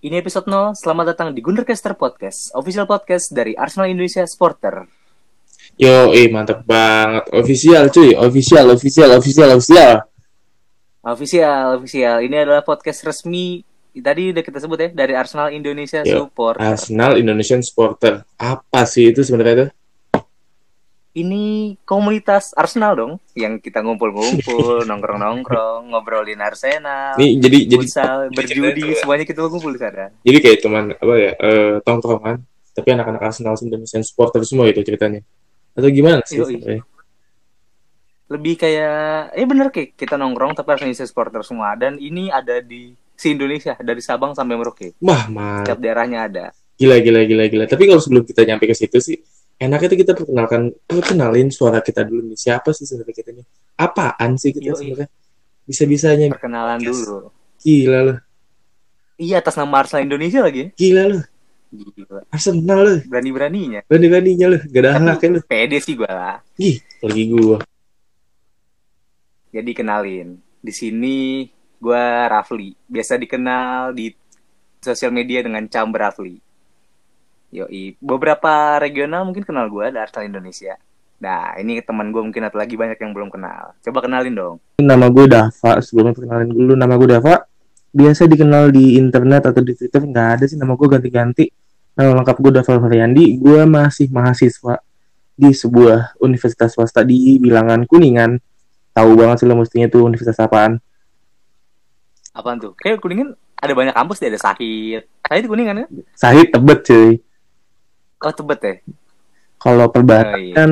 Ini episode 0, selamat datang di Gundercaster Podcast, official podcast dari Arsenal Indonesia Supporter. Yo, eh mantap banget. Official cuy, official, official, official, official. Official, official. Ini adalah podcast resmi, tadi udah kita sebut ya, dari Arsenal Indonesia Yo, Supporter. Arsenal Indonesian Supporter. Apa sih itu sebenarnya itu? Ini komunitas Arsenal dong, yang kita ngumpul-ngumpul, nongkrong-nongkrong, ngobrolin Arsenal, Nih jadi jadi futsal, berjudi, semuanya kita ngumpul di sana. jadi kayak cuman apa ya eh tongkrongan, tapi anak-anak Arsenal Indonesian Supporter semua itu ceritanya. Atau gimana sih? Yoi. Lebih kayak, ya bener kayak kita nongkrong tapi Arsenal Indonesia Supporter semua. Dan ini ada di si Indonesia, dari Sabang sampai Merauke. Wah, mantap. Setiap daerahnya ada. Gila, gila, gila, gila. Tapi kalau sebelum kita nyampe ke situ sih, enaknya tuh kita perkenalkan, perkenalin suara kita dulu nih. Siapa sih sebenarnya kita nih? Apaan sih kita sebenarnya? Bisa-bisanya Perkenalan dulu. gila loh. Iya atas nama Arsenal Indonesia lagi. Gila loh. Gila. Arsenal loh. Berani-beraninya. Berani-beraninya loh. Gak ada halaknya loh. Pede sih gue lah. Gih, lagi gua. Jadi kenalin. Di sini gue Rafli. Biasa dikenal di sosial media dengan Cam Rafli. Yoi. Beberapa regional mungkin kenal gue ada Arsenal Indonesia. Nah, ini teman gue mungkin ada lagi banyak yang belum kenal. Coba kenalin dong. Nama gue Dava. Sebelumnya perkenalin dulu nama gue Dava. Biasa dikenal di internet atau di Twitter nggak ada sih nama gue ganti-ganti. Nama lengkap gue Dava Variandi. Gue masih mahasiswa di sebuah universitas swasta di Bilangan Kuningan. Tahu banget sih lo mestinya tuh universitas apaan. Apaan tuh? Kayak Kuningan ada banyak kampus deh. Ada Sahid. Sahid Kuningan ya? Sahid Tebet cuy. Oh, Tebet ya? Kalau Perbanas Oh, iya. kan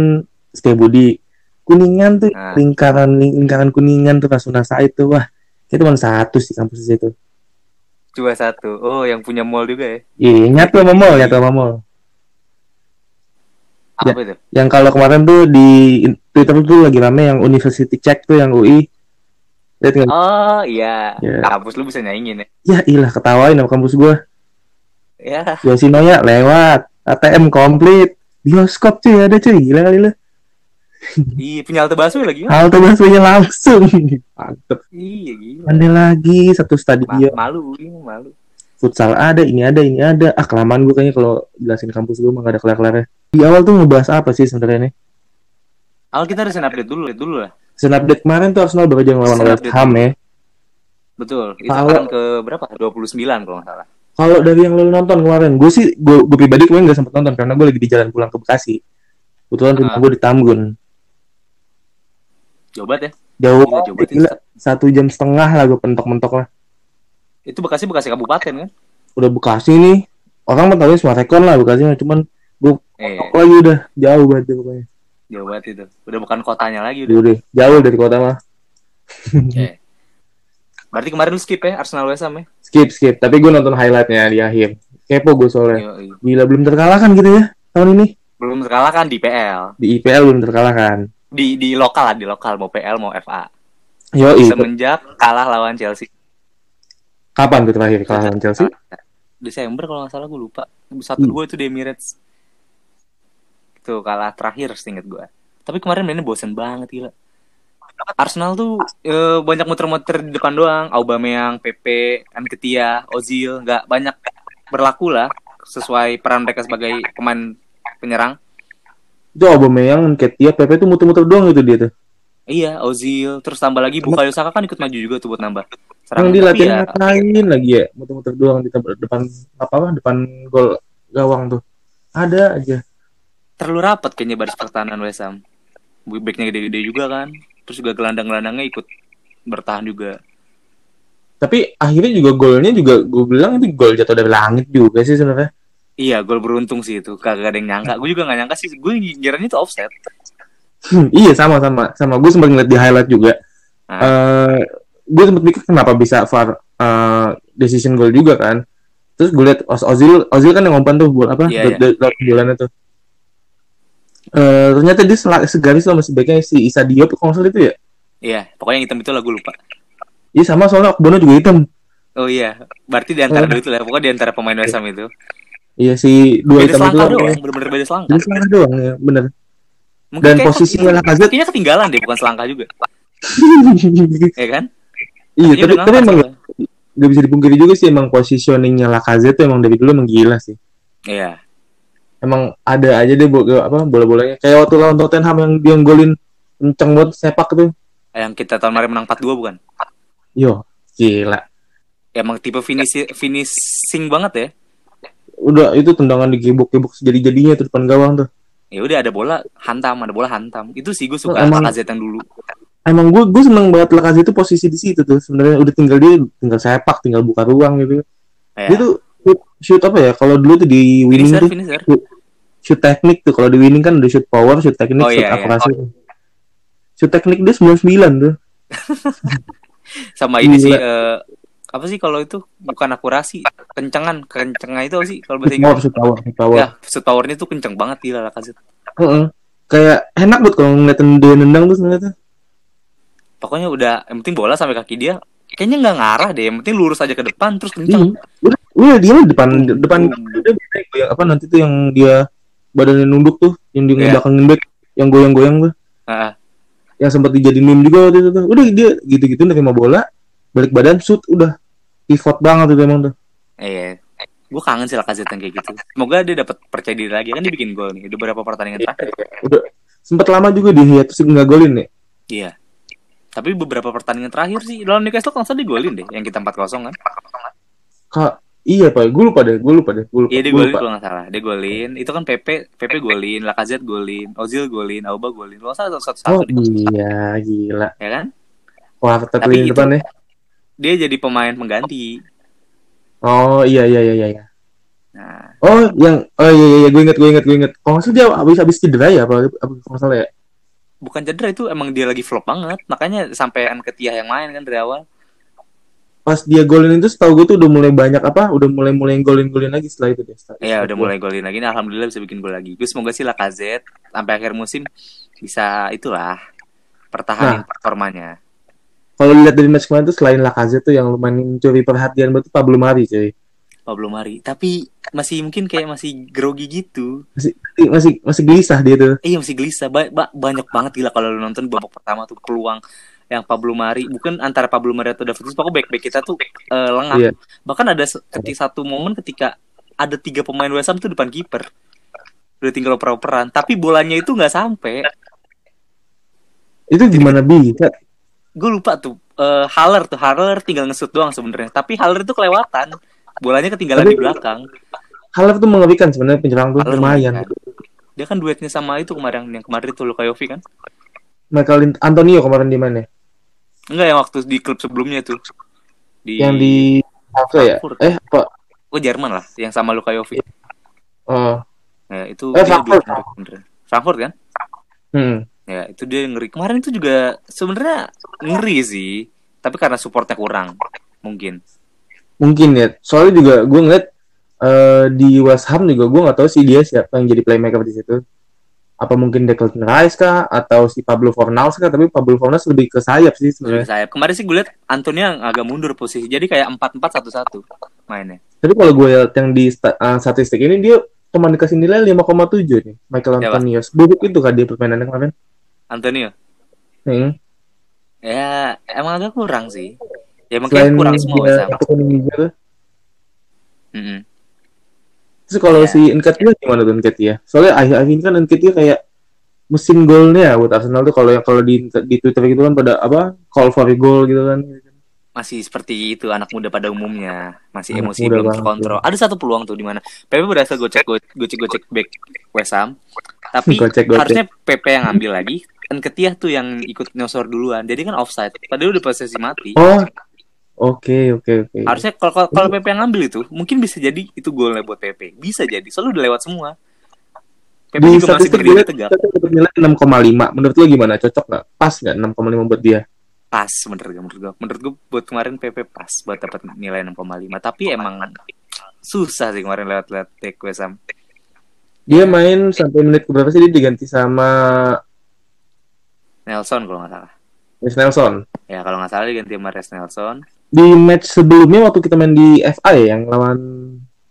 Setiabudi. Kuningan tuh Nah. lingkaran lingkaran Kuningan tuh Said tuh wah. Itu cuma satu sih kampus di situ. Cuma satu. Oh, yang punya mall juga ya? Iya, nyatu sama mall, nyatu sama mall. Ya. Apa itu? yang kalau kemarin tuh di Twitter tuh lagi rame yang University Check tuh yang UI. Ya, tinggal, Oh, iya. Ya. Kampus lu bisa nyaingin ya? ya ilah ketawain sama kampus gua. Ya, Yoshinoya lewat, ATM komplit, bioskop cuy ada cuy, gila kali lu. iya punya halte busway lagi ya? Halte busway-nya langsung. Mantep. Iya gila. Ada lagi satu Ma- stadion, malu, iya, malu. futsal ada, ini ada, ini ada. Ah kelamaan gua kayaknya kalau jelasin kampus gua mah gak ada kelar-kelarnya. Di awal tuh ngebahas apa sih sebenarnya nih? Awal kita harus update dulu, dulu lah. Season update kemarin tuh Arsenal baru aja ngelawan West Ham ya. Betul. Itu kan ke berapa? 29 kalau nggak salah. Kalau dari yang lo nonton kemarin, gue sih, gue, gue pribadi kemarin gak sempet nonton karena gue lagi di jalan pulang ke Bekasi. Kebetulan rumah Ah. gue di Tamgun. Jauh banget ya. Jauh, Gila, jauh banget. gila. Satu jam setengah lah gue pentok-mentok lah. Itu Bekasi Bekasi kabupaten kan? Udah Bekasi nih, orang mah tahunya Smarekon lah Bekasi mah. Cuman gue Eh, lagi udah jauh banget deh pokoknya. jauh banget itu. Udah bukan kotanya lagi Udah, udah. udah jauh dari kota mah. Eh. Berarti kemarin lu skip ya Arsenal West Ham ya? Skip, skip. Tapi gue nonton highlightnya di akhir. Kepo gue soalnya. Yoi. Gila, belum terkalahkan gitu ya tahun ini. Belum terkalahkan di PL. Di IPL belum terkalahkan. Di di lokal lah, di lokal mau PL mau FA. Yoi, Semenjak kalah lawan Chelsea. kapan tuh terakhir kalah lawan Chelsea? Desember kalau nggak salah gue lupa. Satu dua itu di Emirates. Itu kalah terakhir seinget gue. Tapi kemarin mainnya bosen banget gila. Arsenal tuh eh, banyak muter-muter di depan doang. Aubameyang, Pepe, Anketia, Ozil, nggak banyak berlaku lah sesuai peran mereka sebagai pemain penyerang. Itu Aubameyang, Ketia, Pepe tuh muter-muter doang itu dia tuh. Iya, Ozil, terus tambah lagi Bukayo Saka kan ikut maju juga tuh buat nambah. Yang Serangan. di latihan ya, ngapain lagi ya? Muter-muter doang di depan apa apa depan gol gawang tuh. Ada aja. terlalu rapat kayaknya baris pertahanan West Ham. Backnya gede-gede juga kan. Terus juga gelandang-gelandangnya ikut bertahan juga. Tapi akhirnya juga golnya juga gue bilang itu gol jatuh dari langit juga sih sebenarnya. Iya, gol beruntung sih itu. Kagak ada yang nyangka. Gue juga gak nyangka sih. Gue ngiranya itu offset. Hmm, iya sama sama sama gue sempat ngeliat di highlight juga. Nah. Eh gue sempat mikir kenapa bisa VAR eh, decision goal juga kan. Terus gue liat Oz- Ozil Ozil kan yang ngumpan tuh bola apa? Dot- dot bulannya tuh. Eh ternyata dia segaris sama sebaiknya si Isa Diop kalau salah itu ya. Iya, pokoknya yang hitam itu lah gue lupa. Iya sama soalnya Okbono juga hitam. Oh iya, berarti di antara dua itu lah. Pokoknya di antara pemain West Ham itu. Iya si dua Beda hitam itu selangkah doang. bener-bener beda selangkah. Jadi selangkah doang ya, bener. Mungkin Dan posisinya itu- Lacazette- Kakinya ketinggalan deh, bukan selangkah juga. Ya kan? iya, tapi tapi emang gak bisa dipungkiri juga sih emang positioningnya Lacazette tuh emang dari dulu emang gila sih. Iya. Emang ada aja deh bo apa bola-bolanya kayak waktu lawan Tottenham yang dia golin kenceng banget sepak tuh. Yang kita tahun kemarin menang 4-2 bukan? Yo, gila. Emang tipe finish finishing banget ya. Udah itu tendangan digebok-gebok sejadi-jadinya tuh depan gawang tuh. Ya udah ada bola hantam, ada bola hantam. Itu sih gue suka Emang- Lacazette yang dulu. Emang gue gue seneng banget Lacazette itu posisi di situ tuh. Sebenarnya udah tinggal dia tinggal sepak, tinggal buka ruang gitu. Ya. Dia tuh shoot, shoot apa ya? Kalau dulu tuh di winning Finisher, tuh finisher. shoot, shoot teknik tuh. Kalau di winning kan udah shoot power, shoot teknik, Oh, shoot iya, iya. akurasi. Shoot teknik dia 99 tuh. Sama ini Gila. sih eh, apa sih kalau itu bukan akurasi, kencengan, kencengan itu apa sih kalau bahasa Inggris? shoot power, shoot power. Ya, shoot powernya tuh kenceng banget gila Lacazette. Heeh. Kayak enak buat kalau ngeliatin dia nendang tuh ternyata. Pokoknya udah yang penting bola sampai kaki dia kayaknya nggak ngarah deh, yang penting lurus aja ke depan terus kenceng. Iya. Udah, udah dia mah depan Hmm. depan udah goyang apa nanti tuh yang dia badannya nunduk tuh, yang dia Iya. ngebelakangin back, yang goyang-goyang tuh. Heeh. Yang sempat dijadiin meme juga waktu itu tuh. Udah dia gitu-gitu nerima bola, balik badan shoot udah pivot banget itu emang tuh. Iya. Gue kangen sih Lacazette yang kayak gitu. Semoga dia dapat percaya diri lagi kan dia bikin gol nih. Udah beberapa pertandingan terakhir. Udah sempat lama juga dia hiatus nggak golin nih. Iya. Tapi beberapa pertandingan terakhir sih lawan Newcastle langsung digolin deh yang kita 4-0 kan. Kak, iya pak, gue lupa deh, gue lupa deh, gue lupa. Iya dia golin kalau nggak salah. Dia golin. Itu kan PP, PP golin, Lacazette golin, Ozil golin, Auba golin. Nggak salah Oh satu-satu deh. iya, gila. Ya kan? Wah, tapi itu- depan ya. Dia jadi pemain pengganti. Oh iya iya iya iya. Nah, Oh yang oh iya iya, iya gue inget gue inget gue inget. Kalau nggak salah dia habis habis cedera ya apa apa nggak salah ya. bukan cedera itu emang dia lagi flop banget. Makanya sampai Anketiah yang main kan dari awal. Pas dia golin itu setahu gue tuh udah mulai banyak apa, udah mulai mulai golin golin lagi setelah itu deh. Iya udah mulai golin lagi. Nah, alhamdulillah bisa bikin gol lagi. Gue semoga sih Lacazette sampai akhir musim bisa itulah pertahanin performanya. Kalau lihat dari match kemarin tuh selain Lacazette tuh yang lumayan mencuri perhatian betul Pablo Mari cuy. Pablo Mari. Tapi masih mungkin kayak masih grogi gitu. Masih masih masih gelisah dia tuh. Iya masih gelisah. Ba- ba- banyak banget gila kalau lu nonton babak pertama tuh peluang yang Pablo Mari bukan antara Pablo Mari atau David Silva, pokoknya back back kita tuh eh, lengah. Iya. Bahkan ada ketika satu momen ketika ada tiga pemain West Ham tuh depan kiper. Udah tinggal oper-operan, tapi bolanya itu nggak sampai. Itu gimana bisa? Gue lupa tuh eh, Haller tuh Haller tinggal ngesut doang sebenarnya. Tapi Haller itu kelewatan. Bolanya ketinggalan Tapi- di belakang. Halep tuh mengerikan sebenarnya penyerang tuh Haller lumayan. mengerikan. Dia kan duetnya sama itu kemarin yang kemarin tuh Lukayovi kan? Michael Antonio kemarin di mana? Enggak yang waktu di klub sebelumnya tuh. Di Yang di apa ya? Eh apa? Oh Jerman lah, yang sama Lukayovi. Oh, Ya, itu Eh, Frankfurt. beneran. Frankfurt kan? hmm. Ya, itu dia yang ngeri. Kemarin itu juga sebenarnya ngeri sih, tapi karena supportnya kurang mungkin. Mungkin ya. Soalnya juga gue ngeliat eh, di West Ham juga gue nggak tahu sih dia siapa yang jadi playmaker di situ. Apa mungkin Declan Rice kah atau si Pablo Fornals kah? Tapi Pablo Fornals lebih ke sayap sih sebenarnya. saya kemarin sih gue liat Antonio yang agak mundur posisi. Jadi kayak 4-4-1-1 mainnya. Tapi kalau gue lihat yang di eh, statistik ini dia cuma dikasih nilai 5,7 nih. Michael? Antonio. Buruk itu kan dia permainannya kemarin. Antonio. Hmm. Ya, emang agak kurang sih. Ya mungkin kurang semua sama. juga. Mm-mm. Terus kalau Iya. si Nketiah gimana tuh Nketiah? Soalnya akhir-akhir ini kan Nketiah kayak mesin golnya buat Arsenal tuh kalau yang kalau di di Twitter gitu kan pada apa call for a goal gitu kan. Masih seperti itu anak muda pada umumnya. Masih Anak emosi belum terkontrol. Ada satu peluang tuh di mana PP berhasil gocek gocek gocek back West Ham. Tapi Gocek, gocek. harusnya PP yang ngambil lagi. Dan Ketiah tuh yang ikut nyosor duluan. Jadi kan offside. Padahal udah posisi mati. Oh, oke oke oke. Harusnya kalau kalau- PP yang ngambil itu, mungkin bisa jadi itu golnya buat PP. Bisa jadi. Soalnya udah lewat semua. PP Di juga masih berdiri tegak. nilai 6,5. Menurut lo gimana? Cocok nggak? Pas nggak 6,5 buat dia? Pas menurut gue. Menurut gue, menurut gue buat kemarin PP pas buat dapat nilai 6,5. Tapi emang susah sih kemarin lewat-lewat back West Ham. Dia main sampai menit berapa sih dia diganti sama Nelson kalau nggak salah. Chris Nelson. Ya kalau nggak salah diganti sama Res Nelson. Di match sebelumnya waktu kita main di FA ya yang lawan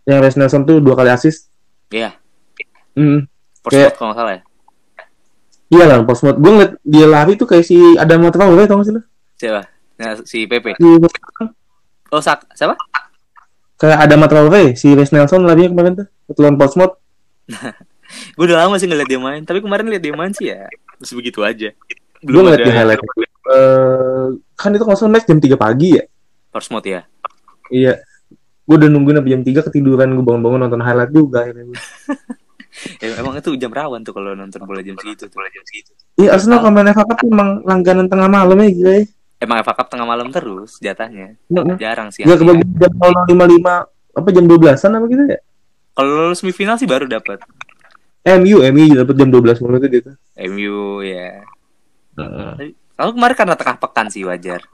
yang Chris Nelson tuh dua kali assist. Iya, Hmm. Portsmouth Kayak- kalau nggak salah ya. Iya lah, Portsmouth. Gue ngeliat dia lari tuh kayak si Adam Traore tau gak sih lo? Siapa? Nah, si PP. Di Oh, Sak siapa? Kayak ada Traore, si Wes Nelson larinya kemarin tuh, ketulan Portsmouth. Gue udah lama sih ngeliat dia main, tapi kemarin liat dia main sih ya masih begitu aja. Gue ngeliat di highlight. Eh, kan itu kalau match jam 3 pagi ya? Portsmouth ya. Iya. Gue udah nungguin sampai jam 3 ketiduran gue bangun-bangun nonton highlight juga akhirnya. Ya, emang itu jam rawan tuh kalau nonton bola jam segitu tuh. Jam segitu. Iya, Arsenal kalau main FA Cup emang langganan tengah malam ya gila ya. Emang FA Cup tengah malam terus jatahnya. Nggak, Jarang sih. Gak kebagi jam 00.55 apa jam 12-an apa gitu ya? Kalau semifinal sih baru dapat. MU, MU dapat jam 12 malam itu gitu. MU ya. Kalau kemarin karena tengah pekan sih wajar,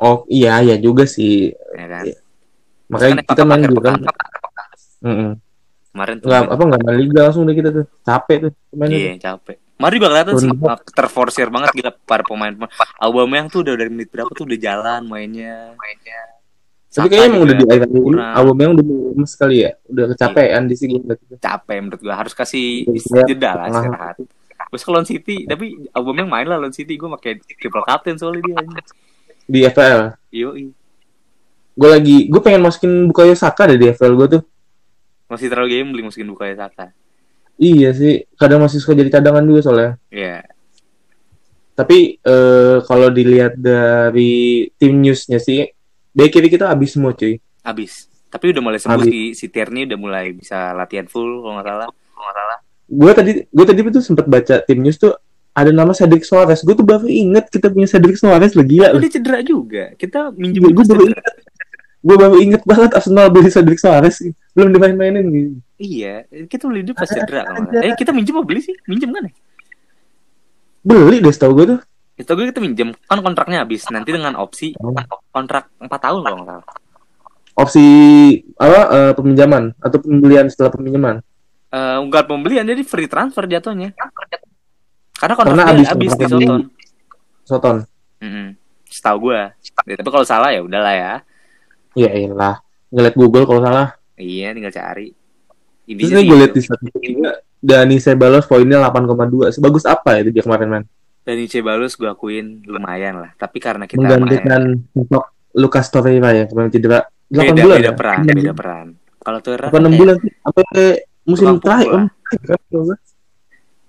Oh iya ya juga sih. ya kan? Iya. Makanya Kan kita main juga kan. Kemarin tuh Nggak apa nggak main liga langsung deh kita tuh. Capek tuh. Iya capek. Kemarin juga kelihatan sih terforsir banget gila para pemain. Aubameyang tuh udah dari menit berapa tuh udah jalan mainnya. Mainnya. Tapi kayaknya emang udah di akhir ini. Aubameyang udah lemes sekali ya. Udah kecapean di sini gitu. capek menurut gua harus kasih Iya, jeda lah istirahat. Terus ke lawan City, tapi Aubameyang main lah lawan City, gua pakai triple captain soalnya dia. Di FPL. Yoi. Gue lagi, gue pengen masukin Bukayo Saka deh di FPL gue tuh. Masih terlalu gambling masukin Bukayo Saka. Iya sih, kadang masih suka jadi cadangan juga soalnya. Iya. Tapi eh, kalau dilihat dari tim newsnya sih, back kiri kita habis semua cuy. Habis. Tapi udah mulai sembuh si, si Tierney udah mulai bisa latihan full kalau nggak salah. Kalau nggak salah. Gue tadi, gue tadi tuh sempat baca tim news tuh ada nama Cedric Suarez. Gue tuh baru inget kita punya Cedric Suarez lagi gila. Tapi dia cedera juga. Kita minjem Gue baru inget, gue baru inget banget Arsenal beli Cedric Suarez. Belum dimain-mainin gitu. Iya, kita beli dia pas cedera. Eh kita minjem apa beli sih? Minjem kan ya? Beli deh setahu gue tuh. Itu gue kita minjem kan kontraknya habis. Nanti dengan opsi Oh. kontrak 4 tahun kalau nggak salah. Opsi apa eh, peminjaman atau pembelian setelah peminjaman. Eh enggak pembelian jadi free transfer jatuhnya. Karena Karena kontraknya habis habis, di kontraknya di- Soton. Soton. Mm-mm. Setahu gue. Ya, tapi kalau salah ya udahlah ya. Iya iyalah. Ngeliat Google kalau salah. Iya, tinggal cari. Terus Intinya ini gue liat itu. di satu tiga Dani Ceballos poinnya 8,2. Sebagus apa itu dia kemarin man? Dani Ceballos gue akuin lumayan lah. Tapi karena kita Menggantikan sosok Lucas Torreira ya kemarin cedera 8 beda, bulan beda ya? peran, beda peran. Kalau Torreira Apa kan 6 kayak- bulan? Sampai musim terakhir.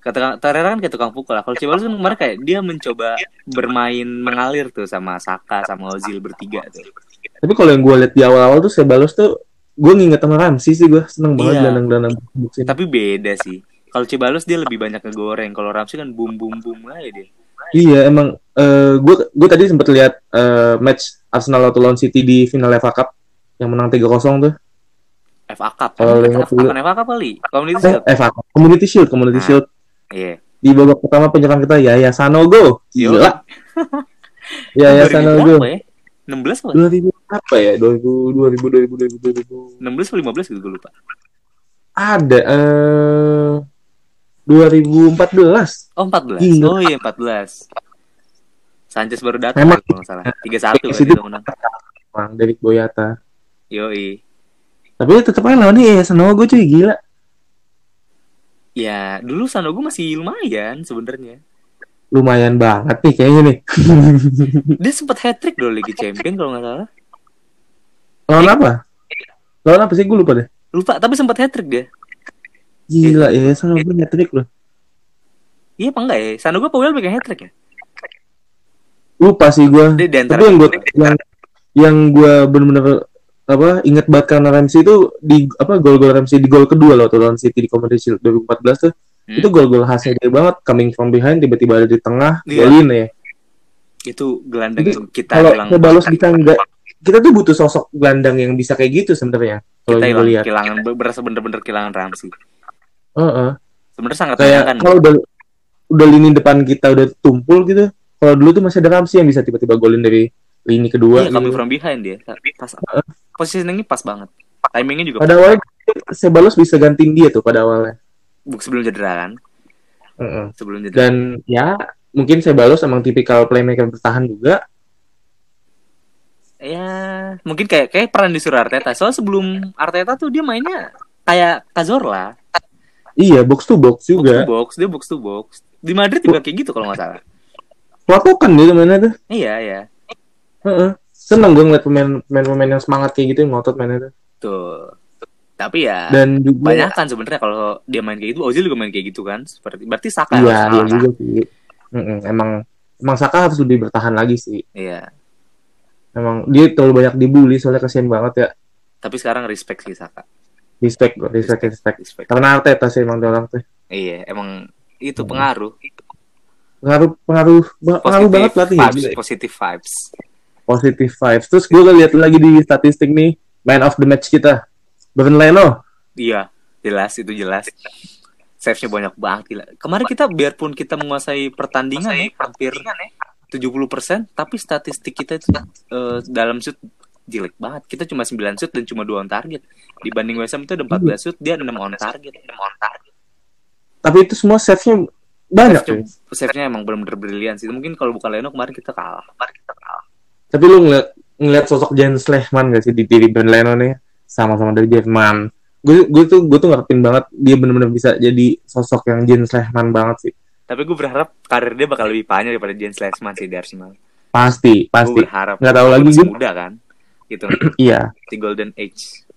Kata Torreira kan kayak tukang pukul lah. Kalau Ceballos kan kemarin kayak dia mencoba bermain mengalir tuh sama Saka sama Ozil bertiga tuh. Tapi kalau yang gue liat di awal-awal tuh Ceballos tuh gue nginget sama Ramsey sih gue seneng banget Iya. gelandang-gelandang. Tapi beda sih. Kalau Ceballos dia lebih banyak ngegoreng. Kalau Ramsey kan boom boom boom aja dia. Iya emang gue gue tadi sempat lihat eh, match Arsenal atau lawan City di final FA Cup yang menang 3-0 tuh. FA Cup. Kalau Kan lihat FA. Cup, FA Cup kali. Community Eh, Shield. FA Cup. Community Shield, Community Ah. Shield. Iya. Di babak pertama penyerang kita Yaya Sanogo. Gila. Yaya 2000 Sanogo. berapa ya? 16 apa? 2000 apa ya? 2000 2000 2000 2000 2000. 16 atau 15 gitu gue lupa. Ada eh 2014. Oh 14. Gila. Oh iya 14. Sanchez baru datang Memang- kalau nggak salah. 31 kan dia menang. Bang David Boyata. Yoi. Tapi tetap aja lawannya Yaya Sanogo cuy gila. Ya, dulu Sanogo masih lumayan sebenarnya. Lumayan banget nih kayaknya nih. Dia sempat hat trick dulu Liga Champion kalau nggak salah. Lawan apa? Lawan apa sih gue lupa deh. Lupa, tapi sempat hat trick dia. Gila Yaya Sanogo hat-trick loh. Iya apa enggak ya? Sanogo apa Will bikin hat trick ya? Lupa sih gue. Tapi yang gue yang yang gue bener-bener apa inget banget karena Ramsey itu di apa gol-gol Ramsey di gol kedua loh lawan City di Community Shield 2014 tuh Hmm. itu gol-gol khasnya dia banget coming from behind tiba-tiba ada di tengah Iya. golin ya itu gelandang yang kita kalau hilang Ceballos bisa enggak kita tuh butuh sosok gelandang yang bisa kayak gitu sebenarnya kalau kita lihat kehilangan berasa bener-bener kehilangan Ramsey. Heeh. Sebenarnya sangat kayak kalau udah udah lini depan kita udah tumpul gitu kalau dulu tuh masih ada Ramsey yang bisa tiba-tiba golin dari lini kedua Iya, coming gitu. from behind dia. Pas positioningnya pas banget. Timingnya juga pada awalnya Ceballos bisa gantiin dia tuh pada awalnya pas. sebelum cedera kan. Heeh. Sebelum cedera. dan ya mungkin Ceballos emang tipikal playmaker bertahan juga Ya, mungkin kayak kayak peran disuruh Arteta. Soalnya sebelum Arteta tuh dia mainnya kayak Cazorla, iya box to box box to juga box, dia box to box. Di Madrid juga kayak gitu kalau nggak salah. pelakokan dia mainnya tuh Iya, iya. Heeh. seneng gue ngeliat pemain pemain pemain yang semangat kayak gitu yang ngotot mainnya tuh Tuh. Tapi ya dan juga banyak kan sebenarnya kalau dia main kayak gitu, Ozil juga main kayak gitu kan. Seperti berarti Saka iya harus iya juga sih Mm-mm, emang emang Saka harus lebih bertahan lagi sih Iya. emang dia terlalu banyak dibully soalnya kasihan banget ya Tapi sekarang respect sih Saka. respect bro respect respect Respect. karena Arteta sih emang orang tuh Iya, emang itu pengaruh. pengaruh pengaruh pengaruh Positive banget pelatih ya, vibes, ya. positive vibes. Positive vibes terus gue lihat lagi di statistik nih man of the match kita Bevan Leno Iya, jelas itu jelas. Save-nya banyak banget gila. Kemarin kita biarpun kita menguasai pertandingan ya, hampir 70%, tapi statistik kita itu eh, dalam shoot jelek banget. Kita cuma 9 shoot dan cuma 2 on target. Dibanding West Ham itu ada 14 shoot, dia 6 on target. 6 on target. tapi itu semua save-nya banyak. Save-nya, save-nya emang benar-benar brilian sih. Mungkin kalau bukan Leno kemarin kita kalah. Kemarin kita kalah. Tapi lu ngeliat ngeliat sosok Jens Lehmann gak sih di diri Bevan Leno nih sama-sama dari Jerman gue gue tuh gue tuh ngertiin banget dia bener-bener bisa jadi sosok yang Jens Lehmann banget sih Tapi gue berharap karir dia bakal lebih panjang daripada Jens Lehmann sih di Arsenal. pasti Gue pasti berharap. Nggak tahu lagi gue. muda kan. Gitu. iya di Golden Age.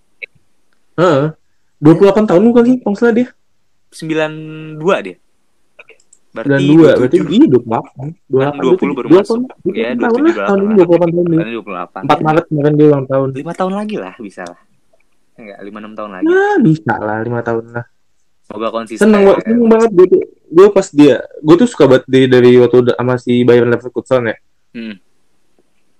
Heeh. 28 tahun bukan sih kalau dia 92 dia. Dan Berarti dua 27. berarti iya 28 Kan 20 baru masuk. Ya, 28 tahun lah 27, tahun ini 28 tahun Kan nih 4 28. Ya, Maret kemarin dia ulang tahun 5 tahun lagi lah bisa lah. Enggak, 5 6 tahun lagi. ya bisa lah 5 tahun lah Semoga konsisten. seneng banget seneng banget gue tuh gue pas dia gue tuh suka banget dia dari waktu sama si Bayern Leverkusen ya Hmm.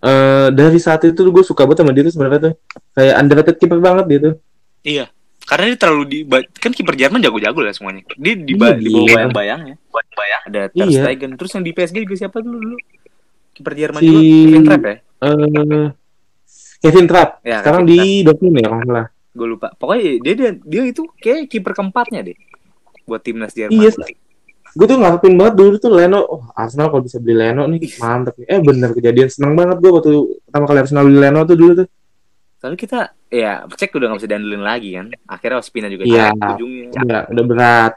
Eh dari saat itu gue suka banget sama dia tuh sebenarnya tuh kayak underrated keeper banget dia tuh Iya. Karena dia terlalu di kan kiper Jerman jago-jago lah semuanya. Dia di, Iya, di bawah gila. bayang-bayangnya. Buat bayang. Ada Ter Iya. Stegen. Terus yang di PSG juga siapa dulu dulu? Kiper Jerman Si- juga Kevin Trapp ya? eh Kevin Trapp Ya, sekarang Kevin di Dortmund ya kalau salah Gue lupa. Pokoknya dia dia, dia itu kayak kiper keempatnya deh. Buat timnas Jerman. Iya, gue tuh ngarepin banget dulu tuh Leno oh Arsenal kalau bisa beli Leno nih Ih. mantep nih eh bener kejadian seneng banget gue waktu pertama kali Arsenal beli Leno tuh dulu tuh Lalu kita ya cek udah gak bisa diandelin lagi kan. Akhirnya Ospina juga Iya. cabut ujungnya. udah udah berat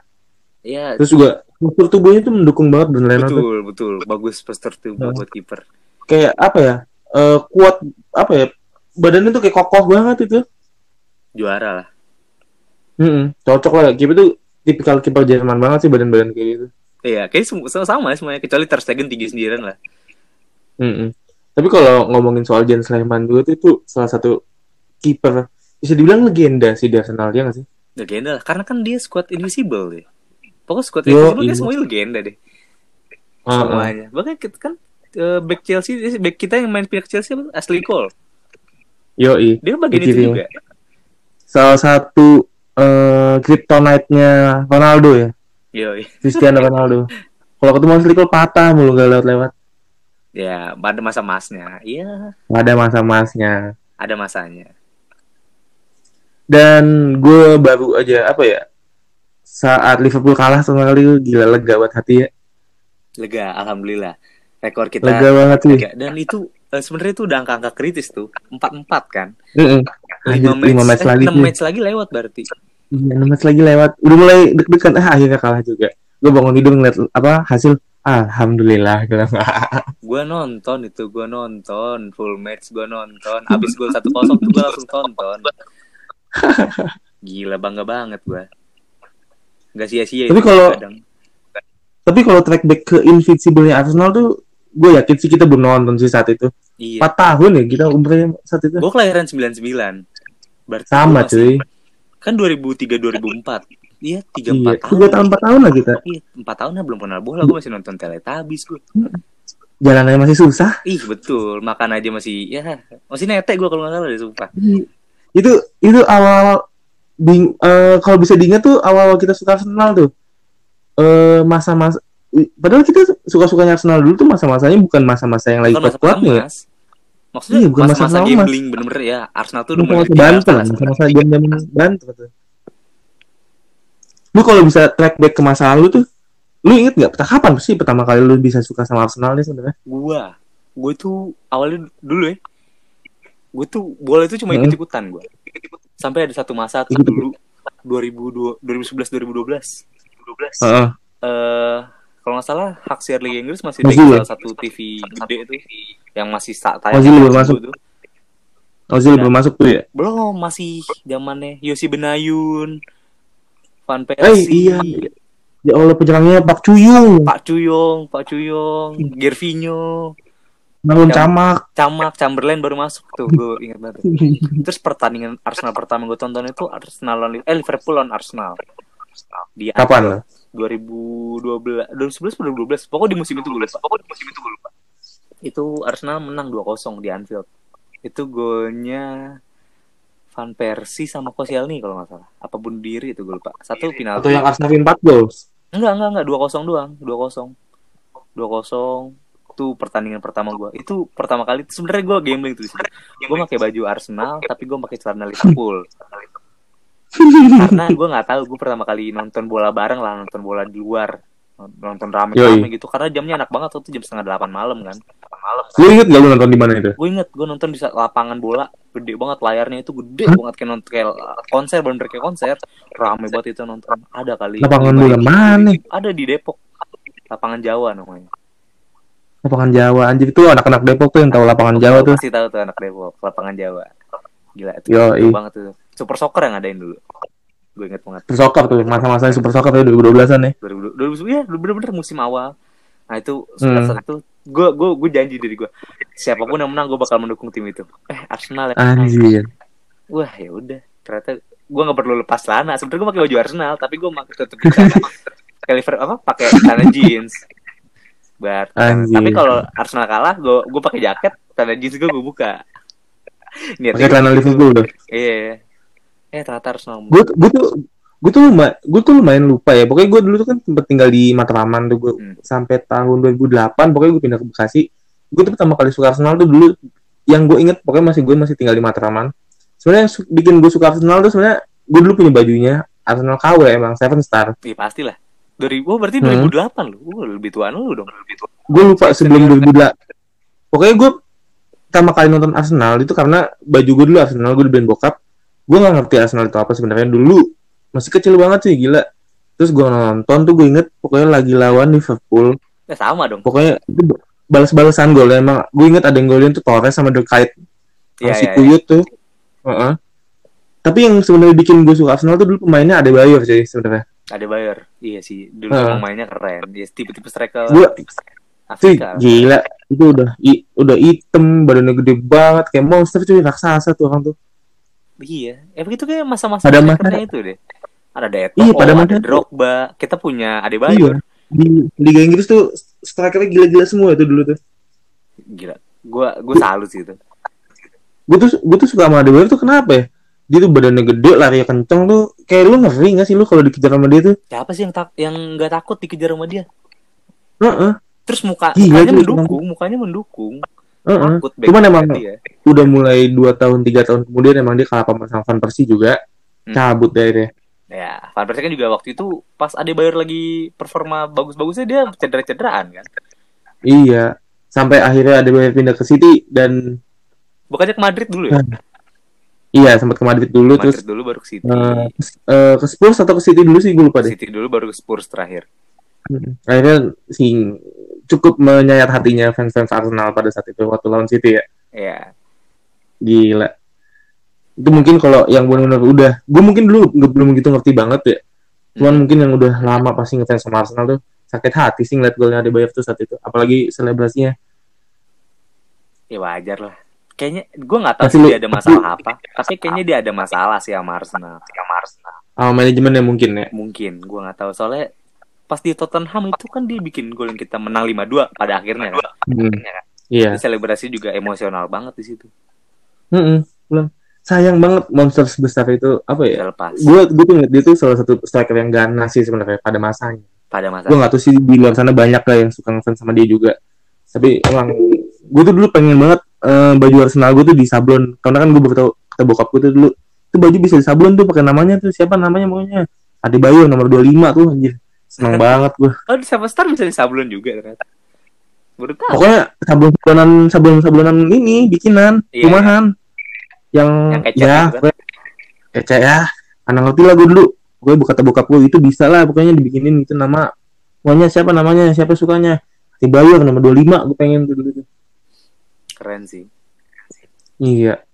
Iya, terus juga postur tubuhnya tuh mendukung banget dan Leno tuh betul betul bagus postur tubuh Hmm. buat kiper. kayak apa ya eh, kuat apa ya badannya tuh kayak kokoh banget itu Juara lah. Mm-mm, cocok lah kiper tuh tipikal kiper Jerman banget sih badan-badan kayak gitu Iya, kayak sama sama semuanya kecuali Ter Stegen tinggi sendirian lah. Mm-mm. Tapi kalau ngomongin soal Jens Lehmann juga tuh itu salah satu kiper bisa dibilang legenda sih di Arsenal ya nggak sih? Legenda lah, karena kan dia squad invisible deh. Pokoknya squad Yo, invisible iya. dia semuanya legenda deh. Ah. Semuanya. Bahkan kita kan eh, back Chelsea, back kita yang main pihak Chelsea apa? Ashley Cole. Yoi. Dia bagian itu juga. Salah satu eh kryptonite-nya Ronaldo ya, Yoi. Cristiano Ronaldo. Kalau ketemu Ashley Cole patah mulu gak lewat-lewat. Ya, pada masa masnya. Iya, Nggak ada masa-masnya. ada masanya. Dan gue baru aja apa ya? Saat Liverpool kalah sama kali gila lega buat hati ya. Lega, alhamdulillah. Rekor kita Lega banget sih. lega. Dan itu eh, sebenarnya itu udah angka-angka kritis tuh. 4-4 kan. Mm-mm. Anjir, 5 match, lima match eh, lagi 6 sih. match lagi lewat berarti. Iya, enam match lagi lewat. Udah mulai deg-degan. Ah, akhirnya kalah juga. Gue bangun tidur ngeliat apa hasil. Alhamdulillah. Gue nonton itu, gua nonton full match, gua nonton. Abis gol 1-0 tuh gua langsung tonton. Gila bangga banget gua. Gak sia-sia Tapi kalau-. Tapi kalau track back ke Invincible-nya Arsenal tuh, gue yakin sih kita belum nonton sih saat itu. Iya. 4 tahun ya kita umurnya saat itu. Gua kelahiran 99. Berarti Sama masih- cuy. Kan 2003 2004. Iya, 3 Iya, 4 tahun. 3 tahun 4 tahun lah kita. Iya, 4 tahun lah belum kenal bola, gua masih nonton Teletubbies gua. Jalannya masih susah. Ih, betul. Makan aja masih ya, masih netek gua kalau nggak salah deh sumpah. Itu itu awal bing, eh, kalau bisa diingat tuh awal kita suka Arsenal tuh. Eh masa-masa padahal kita suka-sukanya Arsenal dulu tuh masa-masanya bukan masa-masa yang lagi masa kuat-kuatnya ya. Maksudnya Iya, bukan masa masa-masa gambling bener-bener ya. Arsenal tuh udah mulai Banten, masa-masa jam-jam Banten tuh. Lu kalau bisa track back ke masa lalu tuh, lu inget nggak? Kapan sih pertama kali lu bisa suka sama Arsenal nih sebenarnya? Gua, gue tuh awalnya dulu ya. Gue tuh bola itu cuma Hmm. ikut-ikutan gua. Sampai ada satu masa tuh dulu 2002 2011 2012. 2012. Heeh. Eh kalau nggak salah hak siar Liga Inggris masih Masih di ya? salah satu TV gede itu yang masih sa- tayang Masih belum masuk. tuh. Ozil belum masuk tuh ya belum masih zamannya Yosi Benayoun Van eh Persie iya ya Allah penyerangnya Pak Cuyung Pak Cuyong Pak Cuyong Gervinho Bangun Yang- camak. Camak Chamberlain baru masuk tuh gue ingat banget. Terus pertandingan Arsenal pertama gue tonton itu Arsenal lawan eh Liverpool lawan Arsenal. Di kapan? lo 2012 2011 2012 pokoknya di musim itu gue lupa. Pokoknya di musim itu gue lupa. Itu Arsenal menang 2-0 di Anfield. Itu golnya Van Persie sama Koscielny kalau nggak salah. Apa bunuh diri itu gue lupa. Satu final atau yang Arsenal win 4 goals? Enggak enggak enggak. 2-0 doang. 2-0 2-0 itu pertandingan pertama gue itu pertama kali sebenarnya gue gambling tuh gue pakai baju Arsenal tapi gue pakai celana Liverpool. Karena gue nggak tahu gue pertama kali nonton bola bareng lah nonton bola di luar. Nonton rame-rame gitu karena jamnya enak banget waktu itu jam setengah delapan malam kan. Malam lu inget gak lu nonton di mana itu? Gue inget gue nonton di lapangan bola gede banget layarnya itu gede Hah? banget kayak nonton kayak konser bener kayak konser. Rame banget itu nonton. Ada kali lapangan bola mana? ada di Depok. Lapangan Jawa namanya lapangan Jawa anjir. Itu anak-anak Depok tuh yang tahu lapangan Jawa tuh. pasti tahu tuh anak Depok lapangan Jawa. Gila itu Yoi. seru banget tuh. Super soccer yang ngadain dulu. Gue inget banget. Super Soccer tuh masa-masa Super Soccer tuh 2012an ya. 2000 2000 ya bener-bener musim awal. Nah itu Hmm. saat itu gue gue gue janji diri gue siapa pun yang menang gue bakal mendukung tim itu. Eh Arsenal ya. Anjir. Wah ya udah. Ternyata gue nggak perlu lepas celana. Sebenarnya gue pakai baju Arsenal tapi gue pakai tutup celana. Pakai liver apa pakai celana jeans buat tapi kalau Arsenal kalah gue gue pakai jaket celana jeans gue gue buka. Niatnya pakai celana gitu. Liverpool tuh? Iya. Eh ternyata Arsenal gue gue tuh gue tuh lumayan gue tuh lumayan lupa ya. Pokoknya gue dulu tuh kan sempet tinggal di Matraman tuh gue Hmm. sampai tahun 2008 pokoknya gue pindah ke Bekasi. Gue tuh pertama kali suka Arsenal tuh dulu. Yang gue inget pokoknya masih gue masih tinggal di Matraman sebenarnya bikin gue suka Arsenal tuh sebenarnya gue dulu punya bajunya Arsenal KW emang Seven Star. Iya pastilah dari oh berarti Hmm. 2008 lu? Oh, lebih tuaan lu dong. Lebih tua gue lupa sebelum senior. 2008 pokoknya gue pertama kali nonton Arsenal itu karena baju gue dulu Arsenal gue dibeliin bokap. Gue nggak ngerti Arsenal itu apa sebenarnya. Dulu masih kecil banget sih gila. Terus gue nonton tuh gue inget pokoknya lagi lawan Liverpool. Eh sama dong. Pokoknya itu balas-balasan gol. Emang gue inget ada yang golin tuh Torres sama The Kite Iya, masih iya, kuyut tuh. Heeh. tapi yang sebenarnya bikin gue suka Arsenal tuh dulu pemainnya ada Bayor sih sebenarnya ada bayar iya sih dulu emang mainnya keren. Dia tipe-tipe striker gue Cuy, Afrika gila. Itu udah i- udah hitam badannya gede banget. Kayak monster cuy raksasa tuh orang tuh. Iya, eh begitu kayak masa-masa Pada strikernya masa- itu deh. Ada Deto, Iya, pada ada Drogba, kita punya iya. Adebayor. di Liga Inggris tuh strikernya gila-gila semua itu dulu tuh. Gila, gua gua salut sih itu. gue tuh gue tuh suka sama Adebayor tuh kenapa ya dia tuh badannya gede lari kenceng tuh kayak lu ngeri gak sih lu kalau dikejar sama dia tuh Siapa sih yang tak yang nggak takut dikejar sama dia? Heeh, Terus muka Gila, mukanya mendukung, mukanya mendukung. heeh. Takut Cuman emang dia. udah mulai 2 tahun 3 tahun kemudian emang dia kalah sama Van Persie juga Hmm. cabut dari dia Ya, Van Persie kan juga waktu itu pas Adebayor lagi performa bagus-bagusnya dia cedera-cederaan kan. iya sampai akhirnya Adebayor pindah ke City dan Bukannya ke Madrid dulu ya? Iya sempat ke Madrid dulu Madrid terus dulu baru ke City. eh, eh, ke Spurs atau ke City dulu sih gue lupa deh City dulu baru ke Spurs terakhir. akhirnya sih cukup menyayat hatinya fans-fans Arsenal pada saat itu waktu lawan City ya Iya. gila itu mungkin kalau yang benar-benar udah gue mungkin dulu belum gitu ngerti banget ya cuman Hmm. mungkin yang udah lama pasti ngefans sama Arsenal tuh sakit hati sih ngeliat golnya Adebayor tuh saat itu apalagi selebrasinya Ya wajar lah. Kayaknya gue nggak tahu sih dia ada masalah apa. Tapi kayaknya dia ada masalah sih sama Arsenal. Sama Arsenal. sama manajemennya mungkin ya Mungkin gue nggak tahu soalnya pas di Tottenham itu kan dia bikin gol yang kita menang 5-2 pada akhirnya kan. Hmm. iya Dia selebrasi juga emosional banget di situ. Mm-mm. Bilang, sayang banget monster sebesar itu apa ya lepas gue gue tuh ngeliat dia tuh salah satu striker yang ganas sih sebenarnya pada masanya pada masa gue nggak tahu sih di luar sana banyak lah yang suka ngefans sama dia juga tapi emang gue tuh dulu pengen banget eh, baju Arsenal gue tuh di sablon karena kan gue baru tau kata bokap gue tuh dulu itu baju bisa di sablon tuh pakai namanya tuh siapa namanya pokoknya Adebayor nomor 25 tuh anjir seneng banget gue Oh, di Seven Star bisa di sablon juga ternyata. Baru tahu. pokoknya sablon sablonan sablon sablonan ini bikinan Iya, rumahan yang, Yang kecap ya gitu kan? kecap ya anak ngerti lah gue dulu gue kata bokap gue itu bisa lah pokoknya dibikinin itu nama Pokoknya siapa namanya, siapa sukanya. Si Bayu nama 25 gue pengen tuh dulu tuh. Keren sih. Iya.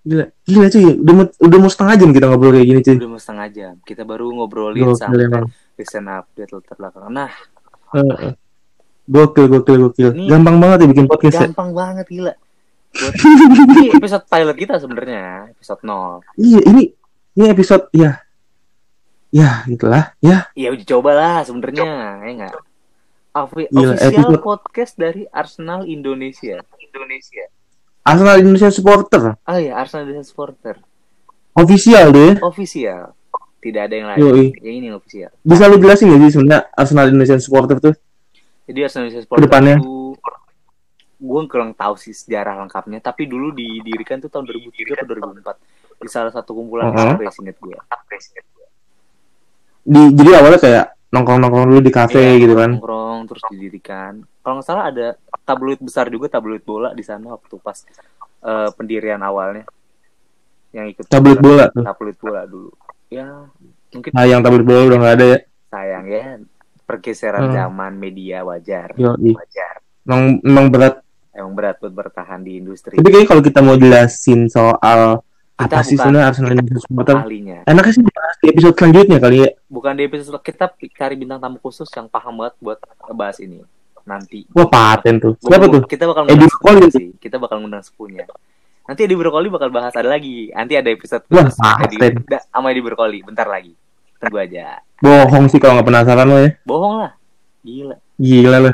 Gila, gila cuy. Udah mau, udah mau setengah jam kita ngobrol kayak gini cuy. Udah mau setengah jam. Kita baru ngobrolin Gokil sampai emang. recent update latar belakang. Nah, Heeh. Gokil, gokil, gokil. Ini- Gampang banget ya bikin podcast ya. gampang banget gila. Buat ini episode pilot kita sebenarnya, episode 0. Iya, ini ini episode ya. Ya, gitulah. Ya, Ya uji coba lah sebenarnya, ya enggak? Gila, official episode- podcast dari Arsenal Indonesia. Indonesia. Arsenal Indonesia supporter. Oh ya, Arsenal Indonesia supporter. Official deh. Official. Tidak ada yang lain. Yoi. Yang ini official. Bisa lu jelasin gak sih sebenarnya Arsenal Indonesia supporter tuh? Jadi Arsenal Indonesia supporter Ke depannya. itu gue kurang tahu sih sejarah lengkapnya, tapi dulu didirikan tuh tahun 2003 atau 2004 di salah satu kumpulan uh inget gue. Di jadi awalnya kayak nongkrong-nongkrong dulu di kafe Iya, gitu kan. nongkrong terus didirikan kalau nggak salah ada tabloid besar juga tabloid bola di sana waktu pas eh, pendirian awalnya yang ikut Tabloid bola tuh. tabloid bola dulu ya mungkin Nah, yang tablet bola udah nggak ada ya. sayang ya pergeseran Hmm. zaman media wajar Yo, wajar emang, emang berat. emang berat buat bertahan di industri Tapi kayaknya kalau kita mau jelasin soal Kita apa sih sebenarnya Arsenal Indonesia supporter, ahlinya enaknya sih dibahas di episode selanjutnya kali ya. bukan di episode kita cari bintang tamu khusus yang paham banget buat bahas ini nanti Wah, paten tuh. Siapa tuh? Kita bakal Edi ngundang Brokoli sih. Kita bakal ngundang sepunya. Nanti Edi Brokoli bakal bahas ada lagi. Nanti ada episode Wah, Edi, paten. da- sama Edi Brokoli. Bentar lagi. Tunggu aja. Bohong sih kalau nggak penasaran lo ya. Bohong lah. Gila. Gila lo.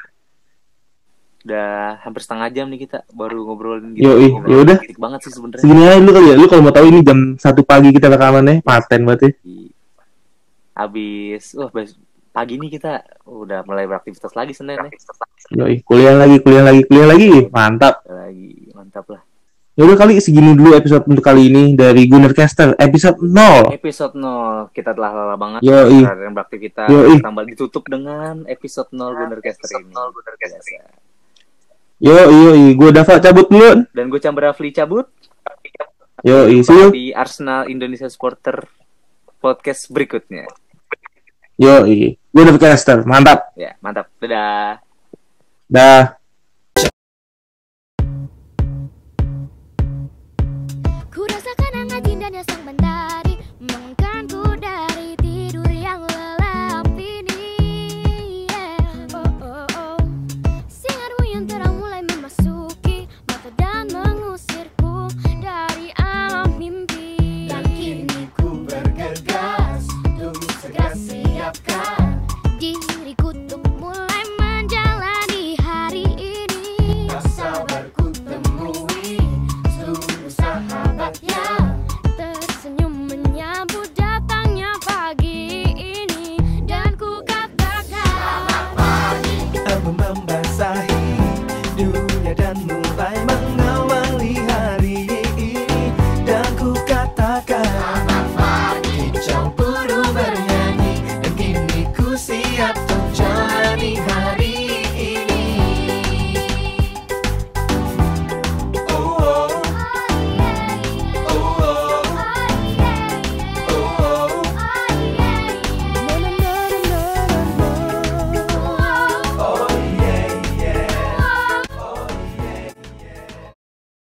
Udah hampir setengah jam nih kita baru ngobrolin gitu. Ngobrolin yaudah. Titik banget sih sebenarnya. Aja lu kali ya. Lu kalau mau tahu ini jam satu pagi kita rekamannya, paten banget ya. Habis, wah bes- pagi nih kita udah mulai beraktivitas lagi Senin ya. Yoi, kuliah lagi, kuliah lagi, kuliah lagi. Mantap. Lagi mantap lah. Yaudah kali segini dulu episode untuk kali ini dari Gunnercaster episode 0. Episode 0 kita telah lama banget Yoi. yang beraktivitas tambah ditutup dengan episode 0 Gunnercaster ini. Biasa. Yo, yo, gue Dava cabut dulu. Dan gue Chamber Rafli cabut Yo, see you. di Arsenal Indonesia Supporter podcast berikutnya. Yo, gue Gunnercaster. Mantap. Ya, mantap. Dadah. Dah. Ku rasakan hangat indahnya sang mentari тряпка. Дерек